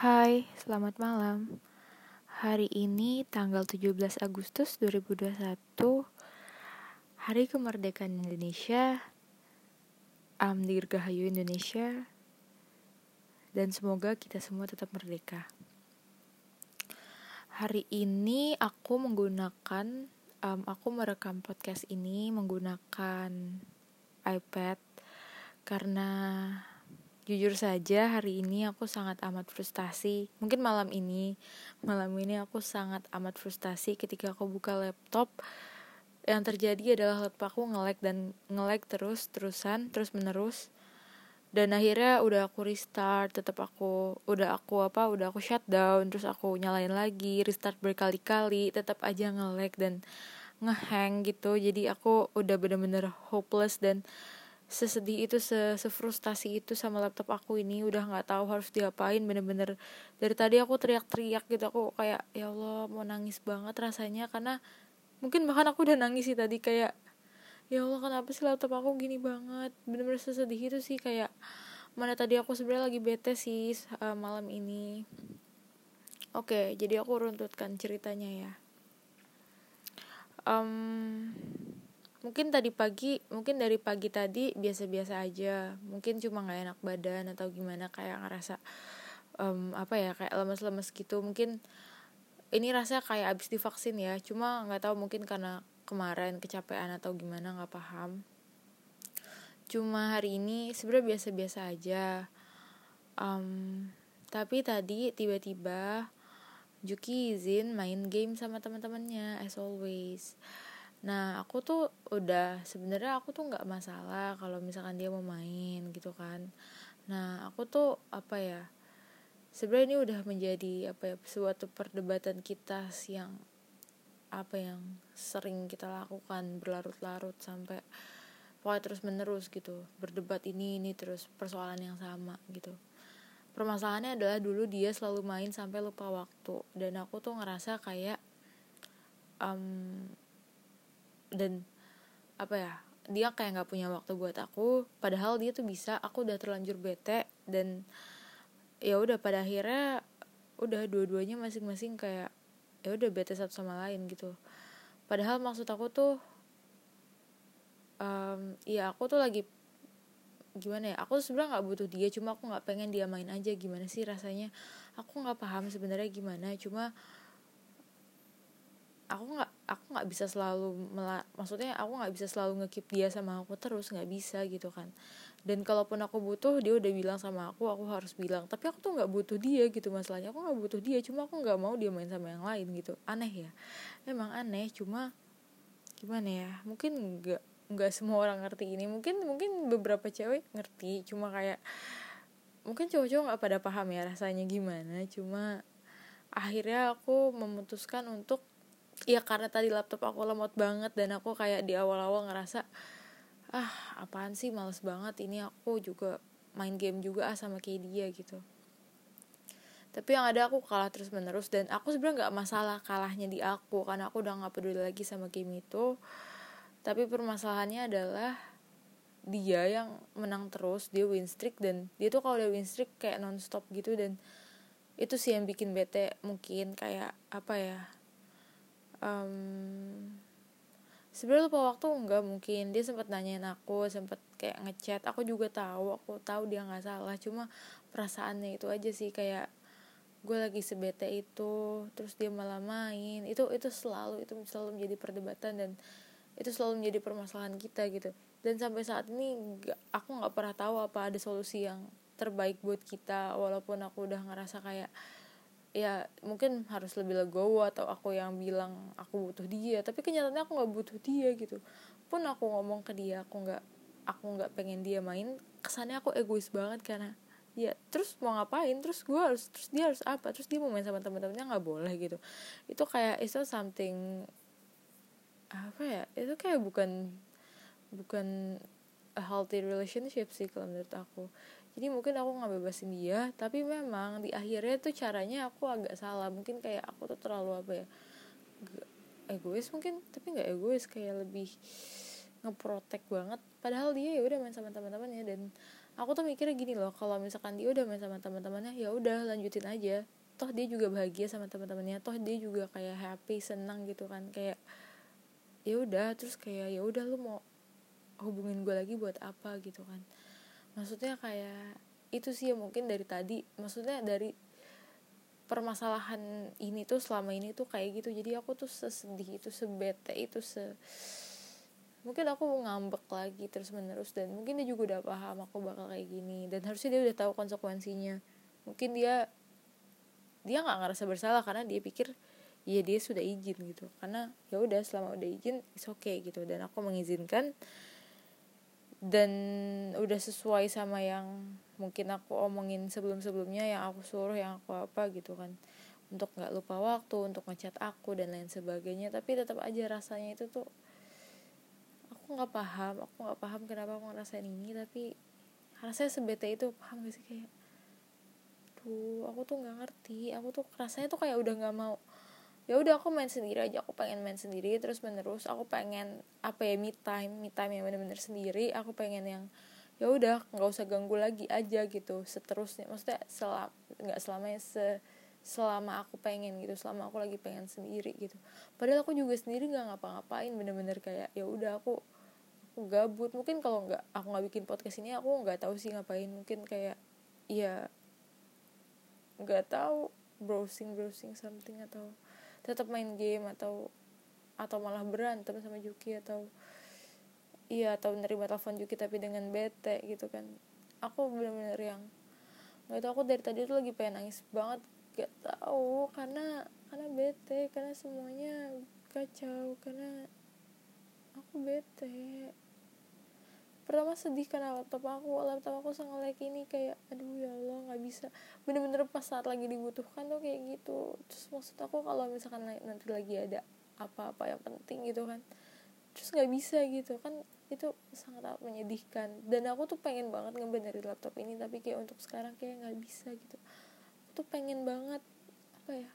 Hai, selamat malam. Hari ini tanggal 17 Agustus 2021, Hari Kemerdekaan Indonesia, Am Dirgahayu Indonesia, dan semoga kita semua tetap merdeka. Hari ini aku menggunakan, um, aku merekam podcast ini menggunakan iPad karena Jujur saja hari ini aku sangat amat frustasi. Mungkin malam ini, malam ini aku sangat amat frustasi ketika aku buka laptop. Yang terjadi adalah laptop aku nge-lag dan nge-lag terus terusan, terus menerus. Dan akhirnya udah aku restart, tetap aku udah aku apa, udah aku shutdown, terus aku nyalain lagi, restart berkali-kali, tetap aja nge-lag dan ngehang gitu. Jadi aku udah bener-bener hopeless dan sesedih itu se sefrustasi itu sama laptop aku ini udah nggak tahu harus diapain bener-bener dari tadi aku teriak-teriak gitu aku kayak ya Allah mau nangis banget rasanya karena mungkin bahkan aku udah nangis sih tadi kayak ya Allah kenapa sih laptop aku gini banget? Bener-bener sesedih itu sih kayak mana tadi aku sebenarnya lagi bete sih uh, malam ini. Oke jadi aku runtutkan ceritanya ya. Um, mungkin tadi pagi mungkin dari pagi tadi biasa-biasa aja. Mungkin cuma nggak enak badan atau gimana kayak ngerasa um, apa ya kayak lemes-lemes gitu. Mungkin ini rasa kayak abis divaksin ya. Cuma nggak tahu mungkin karena kemarin kecapean atau gimana nggak paham. Cuma hari ini sebenarnya biasa-biasa aja. Um, tapi tadi tiba-tiba Juki izin main game sama teman-temannya as always Nah aku tuh udah sebenarnya aku tuh nggak masalah kalau misalkan dia mau main gitu kan. Nah aku tuh apa ya sebenarnya ini udah menjadi apa ya suatu perdebatan kita yang apa yang sering kita lakukan berlarut-larut sampai pokoknya terus menerus gitu. Berdebat ini ini terus persoalan yang sama gitu. Permasalahannya adalah dulu dia selalu main sampai lupa waktu. Dan aku tuh ngerasa kayak um, dan apa ya dia kayak nggak punya waktu buat aku padahal dia tuh bisa aku udah terlanjur bete dan ya udah pada akhirnya udah dua-duanya masing-masing kayak ya udah bete satu sama lain gitu. Padahal maksud aku tuh um, ya aku tuh lagi gimana ya aku sebenarnya nggak butuh dia cuma aku nggak pengen dia main aja gimana sih rasanya? Aku nggak paham sebenarnya gimana cuma aku nggak aku nggak bisa selalu maksudnya aku nggak bisa selalu ngekip dia sama aku terus nggak bisa gitu kan. Dan kalaupun aku butuh dia udah bilang sama aku aku harus bilang. Tapi aku tuh nggak butuh dia gitu masalahnya. Aku nggak butuh dia cuma aku nggak mau dia main sama yang lain gitu. Aneh ya? Emang aneh cuma gimana ya? Mungkin nggak nggak semua orang ngerti ini. Mungkin mungkin beberapa cewek ngerti cuma kayak mungkin cowok-cowok nggak pada paham ya rasanya gimana. Cuma akhirnya aku memutuskan untuk ya karena tadi laptop aku lemot banget dan aku kayak di awal-awal ngerasa ah apaan sih males banget. Ini aku juga main game juga ah sama kayak dia gitu. Tapi yang ada aku kalah terus menerus dan aku sebenarnya nggak masalah kalahnya di aku karena aku udah nggak peduli lagi sama game itu. Tapi permasalahannya adalah dia yang menang terus dia win streak dan dia tuh kalau udah win streak kayak nonstop gitu dan itu sih yang bikin bete mungkin kayak apa ya um, sebenarnya lupa waktu enggak mungkin. Dia sempat nanyain aku sempat kayak ngechat. Aku juga tahu aku tahu dia nggak salah. Cuma perasaannya itu aja sih kayak gue lagi sebete itu terus dia malah main. Itu itu selalu itu selalu menjadi perdebatan dan itu selalu menjadi permasalahan kita gitu. Dan sampai saat ini aku nggak pernah tahu apa ada solusi yang terbaik buat kita walaupun aku udah ngerasa kayak ya mungkin harus lebih legowo atau aku yang bilang aku butuh dia tapi kenyataannya aku nggak butuh dia gitu. Pun aku ngomong ke dia aku nggak aku nggak pengen dia main kesannya aku egois banget karena ya terus mau ngapain? Terus gue harus terus dia harus apa? Terus dia mau main sama teman-temannya nggak boleh gitu. Itu kayak itu something apa ya? Itu kayak bukan bukan a healthy relationship sih kalau menurut aku jadi mungkin aku nggak bebasin dia tapi memang di akhirnya tuh caranya aku agak salah. Mungkin kayak aku tuh terlalu apa ya egois mungkin tapi nggak egois kayak lebih ngeprotek banget. Padahal dia ya udah main sama teman-temannya dan aku tuh mikirnya gini loh kalau misalkan dia udah main sama teman-temannya ya udah lanjutin aja. Toh dia juga bahagia sama teman-temannya toh dia juga kayak happy senang gitu kan. Kayak ya udah terus kayak ya udah lu mau hubungin gue lagi buat apa gitu kan maksudnya kayak itu sih ya mungkin dari tadi. Maksudnya dari permasalahan ini tuh selama ini tuh kayak gitu. Jadi aku tuh sesedih itu sebete itu se mungkin aku ngambek lagi terus menerus dan mungkin dia juga udah paham aku bakal kayak gini dan harusnya dia udah tahu konsekuensinya. Mungkin dia dia nggak ngerasa bersalah karena dia pikir ya dia sudah izin gitu. Karena ya udah selama udah izin is okay gitu. Dan aku mengizinkan dan udah sesuai sama yang mungkin aku omongin sebelum sebelumnya yang aku suruh yang aku apa gitu kan. Untuk nggak lupa waktu untuk ngechat aku dan lain sebagainya. Tapi tetap aja rasanya itu tuh aku nggak paham aku nggak paham kenapa aku ngerasain ini. Tapi rasanya sebete itu paham gak sih? Kayak tuh aku tuh nggak ngerti. Aku tuh rasanya tuh kayak udah nggak mau ya udah aku main sendiri aja aku pengen main sendiri terus menerus aku pengen apa ya me time me time yang bener-bener sendiri aku pengen yang ya udah nggak usah ganggu lagi aja gitu seterusnya maksudnya selama nggak selamanya se selama aku pengen gitu selama aku lagi pengen sendiri gitu. Padahal aku juga sendiri nggak ngapa-ngapain bener-bener kayak ya udah aku aku gabut. Mungkin kalau nggak aku nggak bikin podcast ini aku nggak tahu sih ngapain. Mungkin kayak ya nggak tahu browsing browsing something atau tetap main game atau atau malah berantem sama Juki atau iya atau nerima telepon Juki tapi dengan bete gitu kan. Aku bener-bener yang nggak tahu aku dari tadi tuh lagi pengen nangis banget gak tahu karena karena bete karena semuanya kacau karena aku bete pertama sedih karena laptop aku laptop aku sangat like ini kayak aduh ya Allah nggak bisa. Bener-bener pas saat lagi dibutuhkan tuh kayak gitu. Terus maksud aku kalau misalkan nanti lagi ada apa-apa yang penting gitu kan terus nggak bisa gitu kan itu sangat menyedihkan. Dan aku tuh pengen banget ngebenerin laptop ini tapi kayak untuk sekarang kayak nggak bisa gitu. Aku tuh pengen banget apa ya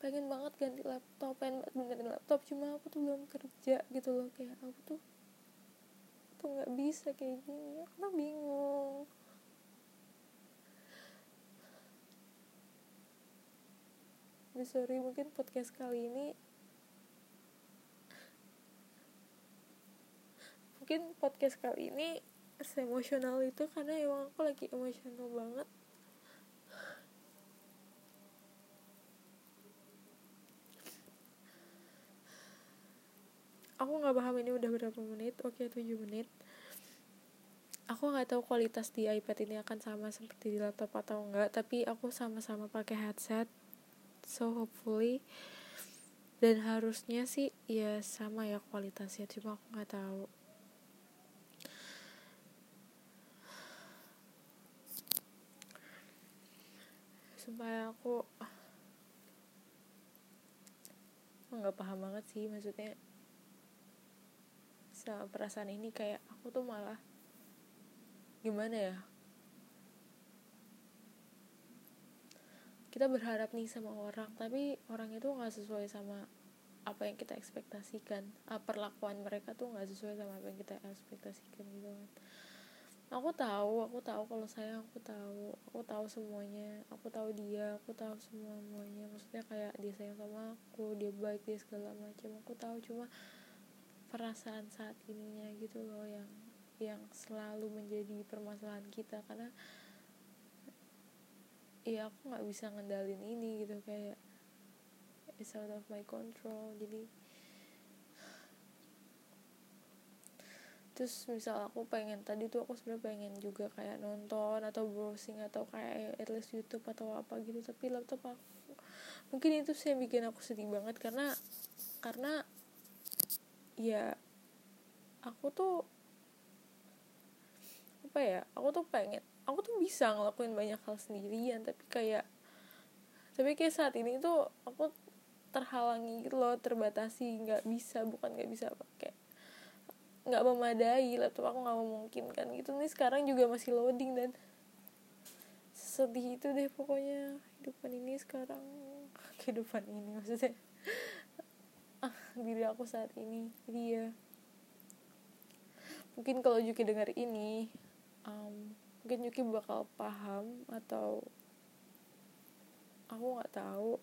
pengen banget ganti laptop pengen banget benerin laptop cuma aku tuh belum kerja gitu loh kayak aku tuh tuh nggak bisa kayak gini. Tuh bingung. Tapi sorry mungkin podcast kali ini mungkin podcast kali ini emosional itu karena emang aku lagi emosional banget aku nggak paham ini udah berapa menit. Oke 7 menit. Aku nggak tahu kualitas di iPad ini akan sama seperti di laptop atau enggak tapi aku sama-sama pakai headset. So hopefully. Dan harusnya sih ya sama ya kualitasnya cuma aku nggak tahu. Supaya aku nggak paham banget sih maksudnya sama perasaan ini kayak aku tuh malah gimana ya? Kita berharap nih sama orang tapi orang itu nggak sesuai sama apa yang kita ekspektasikan. Ah, perlakuan mereka tuh nggak sesuai sama apa yang kita ekspektasikan gitu kan. Aku tahu aku tahu kalau saya aku tahu. Aku tahu semuanya. Aku tahu dia aku tahu semua semuanya maksudnya kayak dia sayang sama aku dia baik dia segala macam. Aku tahu cuma perasaan saat ininya gitu loh yang yang selalu menjadi permasalahan kita. Karena ya aku nggak bisa ngendalin ini gitu kayak it's out of my control. Jadi terus misal aku pengen tadi tuh aku sebenarnya pengen juga kayak nonton atau browsing atau kayak at least YouTube atau apa gitu. Tapi laptop aku mungkin itu sih yang bikin aku sedih banget. Karena karena ya aku tuh apa ya aku tuh pengen aku tuh bisa ngelakuin banyak hal sendirian tapi kayak tapi kayak saat ini tuh aku terhalangi gitu loh terbatasi nggak bisa bukan nggak bisa pakai nggak memadai laptop aku nggak memungkinkan gitu. Nih sekarang juga masih loading dan sedih itu deh pokoknya kehidupan ini sekarang kehidupan ini maksudnya diri aku saat ini. Jadi ya mungkin kalau Juki dengar ini um, mungkin Yuki bakal paham atau aku nggak tahu.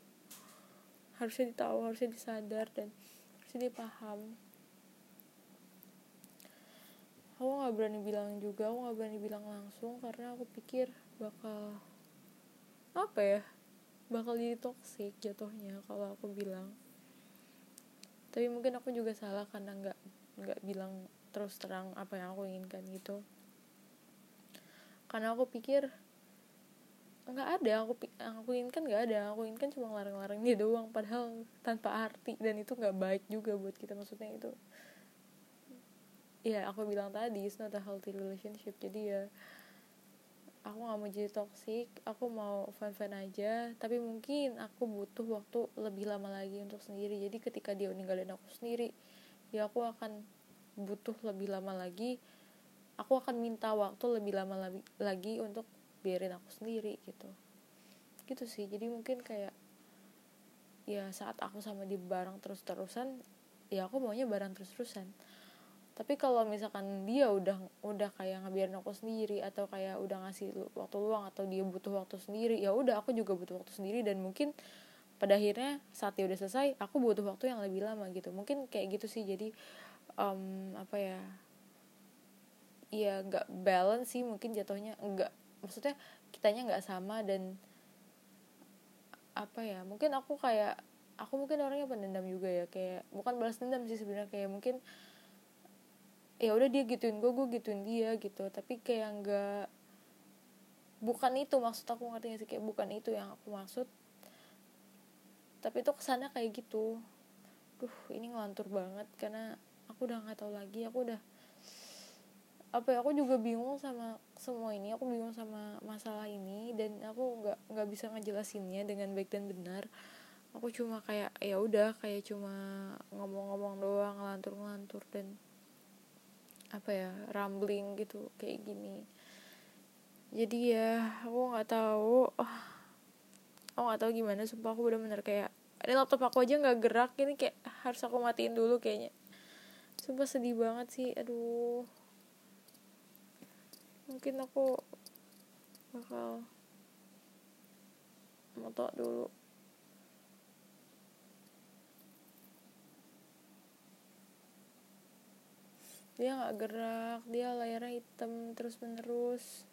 Harusnya ditahu harusnya disadar dan harusnya dipaham. Aku nggak berani bilang juga aku nggak berani bilang langsung karena aku pikir bakal apa ya bakal jadi toxic jatuhnya kalau aku bilang tapi mungkin aku juga salah karena nggak nggak bilang terus terang apa yang aku inginkan gitu. Karena aku pikir nggak ada aku yang aku inginkan nggak ada. Aku inginkan cuma larang-larang dia doang. Padahal tanpa arti dan itu nggak baik juga buat kita. Maksudnya itu ya aku bilang tadi it's not a healthy relationship. Jadi ya aku nggak mau jadi toxic aku mau fun fun aja. Tapi mungkin aku butuh waktu lebih lama lagi untuk sendiri. Jadi ketika dia ninggalin aku sendiri ya aku akan butuh lebih lama lagi. Aku akan minta waktu lebih lama lagi untuk biarin aku sendiri gitu. Gitu sih. Jadi mungkin kayak ya saat aku sama dia bareng terus terusan ya aku maunya bareng terus terusan tapi kalau misalkan dia udah udah kayak ngebiarin aku sendiri atau kayak udah ngasih waktu luang atau dia butuh waktu sendiri ya udah aku juga butuh waktu sendiri dan mungkin pada akhirnya saat dia udah selesai aku butuh waktu yang lebih lama gitu. Mungkin kayak gitu sih. Jadi um, apa ya ya nggak balance sih mungkin jatuhnya nggak maksudnya kitanya nggak sama dan apa ya mungkin aku kayak aku mungkin orangnya pendendam juga ya kayak bukan balas dendam sih sebenarnya kayak mungkin ya udah dia gituin gue gue gituin dia gitu. Tapi kayak nggak bukan itu maksud aku ngerti sih? Kayak bukan itu yang aku maksud. Tapi itu kesannya kayak gitu. Duh ini ngelantur banget karena aku udah nggak tahu lagi. Aku udah apa ya aku juga bingung sama semua ini. Aku bingung sama masalah ini dan aku nggak nggak bisa ngejelasinnya dengan baik dan benar. Aku cuma kayak ya udah kayak cuma ngomong-ngomong doang ngelantur-ngelantur dan apa ya rambling gitu kayak gini. Jadi ya aku nggak tahu. Oh, aku nggak tahu gimana sumpah aku bener-bener kayak ini laptop aku aja nggak gerak ini kayak harus aku matiin dulu kayaknya. Sumpah sedih banget sih aduh. Mungkin aku bakal moto dulu dia nggak gerak dia layarnya hitam terus menerus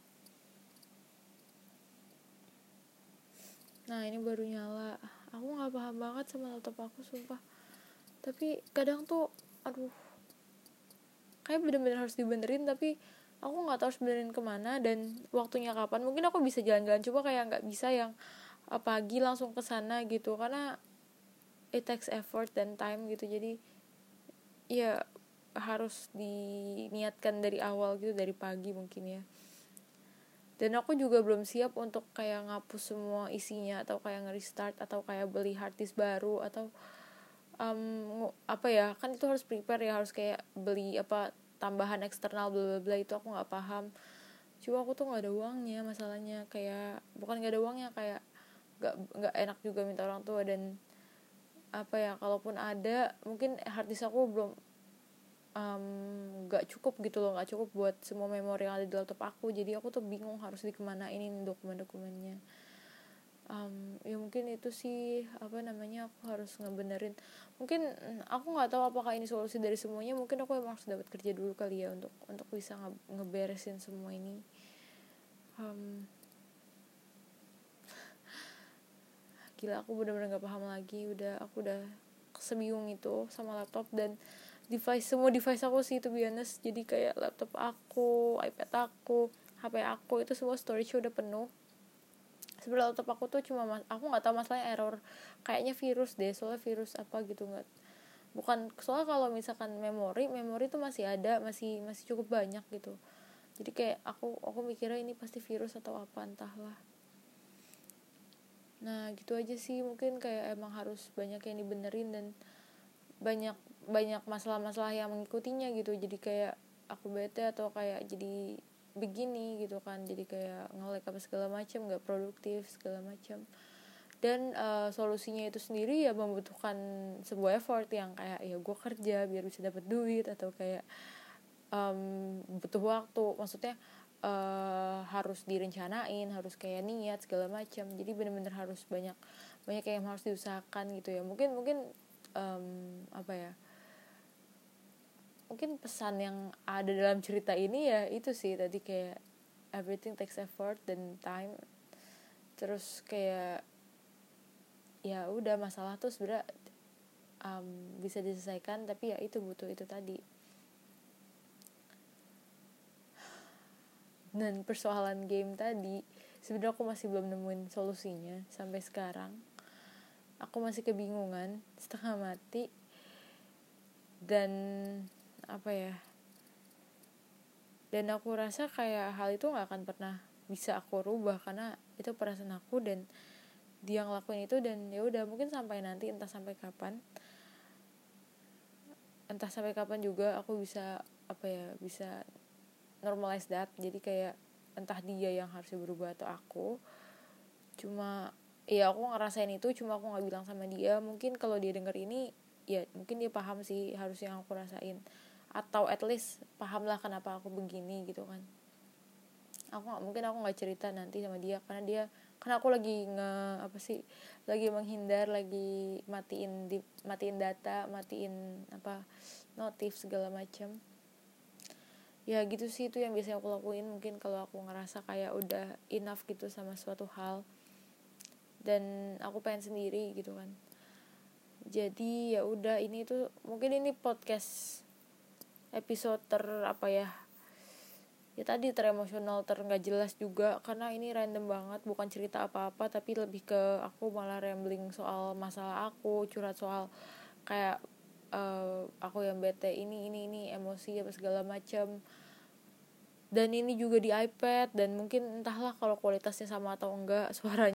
nah ini baru nyala. Aku nggak paham banget sama laptop aku sumpah. Tapi kadang tuh aduh. Kayak bener-bener harus dibenerin tapi aku nggak tahu harus benerin ke mana dan waktunya kapan. Mungkin aku bisa jalan-jalan coba kayak nggak bisa yang pagi langsung ke sana gitu. Karena it takes effort dan time gitu. Jadi ya harus diniatkan dari awal gitu dari pagi mungkin ya. Dan aku juga belum siap untuk kayak ngapus semua isinya atau kayak nge-restart atau kayak beli hard disk baru atau um, apa ya kan itu harus prepare ya harus kayak beli apa tambahan eksternal bla bla bla itu aku nggak paham. Cuma aku tuh nggak ada uangnya masalahnya kayak bukan nggak ada uangnya kayak nggak nggak enak juga minta orang tua. Dan apa ya kalaupun ada mungkin hard disk aku belum um, cukup gitu loh nggak cukup buat semua memori yang ada di laptop aku. Jadi aku tuh bingung harus dikemanain ini dokumen-dokumennya. Um, ya mungkin itu sih apa namanya aku harus ngebenerin. Mungkin aku nggak tahu apakah ini solusi dari semuanya. Mungkin aku emang harus dapat kerja dulu kali ya untuk untuk bisa nge ngeberesin semua ini. Um, gila aku bener-bener gak paham lagi. Udah aku udah sebingung itu sama laptop dan device semua device aku sih itu biasa jadi kayak laptop aku iPad aku HP aku itu semua storage udah penuh. Sebenarnya laptop aku tuh cuma mas aku nggak tahu masalahnya error. Kayaknya virus deh soalnya virus apa gitu nggak. Bukan soalnya kalau misalkan memori memori tuh masih ada masih masih cukup banyak gitu. Jadi kayak aku aku mikirnya ini pasti virus atau apa entahlah. Nah gitu aja sih. Mungkin kayak emang harus banyak yang dibenerin dan banyak banyak masalah-masalah yang mengikutinya gitu. Jadi kayak aku bete atau kayak jadi begini gitu kan. Jadi kayak ngelek apa segala macam nggak produktif segala macam dan uh, solusinya itu sendiri ya membutuhkan sebuah effort yang kayak ya gue kerja biar bisa dapat duit atau kayak um, butuh waktu. Maksudnya uh, harus direncanain harus kayak niat segala macam jadi bener-bener harus banyak banyak yang harus diusahakan gitu ya. Mungkin mungkin um, apa ya mungkin pesan yang ada dalam cerita ini ya itu sih tadi kayak everything takes effort dan time. Terus kayak ya udah masalah tuh sebenernya um, bisa diselesaikan tapi ya itu butuh itu tadi. Dan persoalan game tadi sebenarnya aku masih belum nemuin solusinya sampai sekarang. Aku masih kebingungan setengah mati. Dan apa ya dan aku rasa kayak hal itu nggak akan pernah bisa aku rubah karena itu perasaan aku dan dia ngelakuin itu dan ya udah mungkin sampai nanti entah sampai kapan entah sampai kapan juga aku bisa apa ya bisa normalize that. Jadi kayak entah dia yang harusnya berubah atau aku. Cuma ya aku ngerasain itu cuma aku nggak bilang sama dia. Mungkin kalau dia denger ini ya mungkin dia paham sih harus yang aku rasain atau at least paham lah kenapa aku begini gitu kan. Aku gak, mungkin aku nggak cerita nanti sama dia karena dia karena aku lagi nge apa sih lagi menghindar lagi matiin di matiin data matiin apa notif segala macam ya gitu sih itu yang biasanya aku lakuin. Mungkin kalau aku ngerasa kayak udah enough gitu sama suatu hal dan aku pengen sendiri gitu kan. Jadi ya udah ini tuh mungkin ini podcast episode ter apa ya ya tadi teremosional ter nggak jelas juga. Karena ini random banget bukan cerita apa-apa tapi lebih ke aku malah rambling soal masalah aku curhat soal kayak uh, aku yang bete ini ini ini emosi apa segala macam dan ini juga di iPad dan mungkin entahlah kalau kualitasnya sama atau enggak suaranya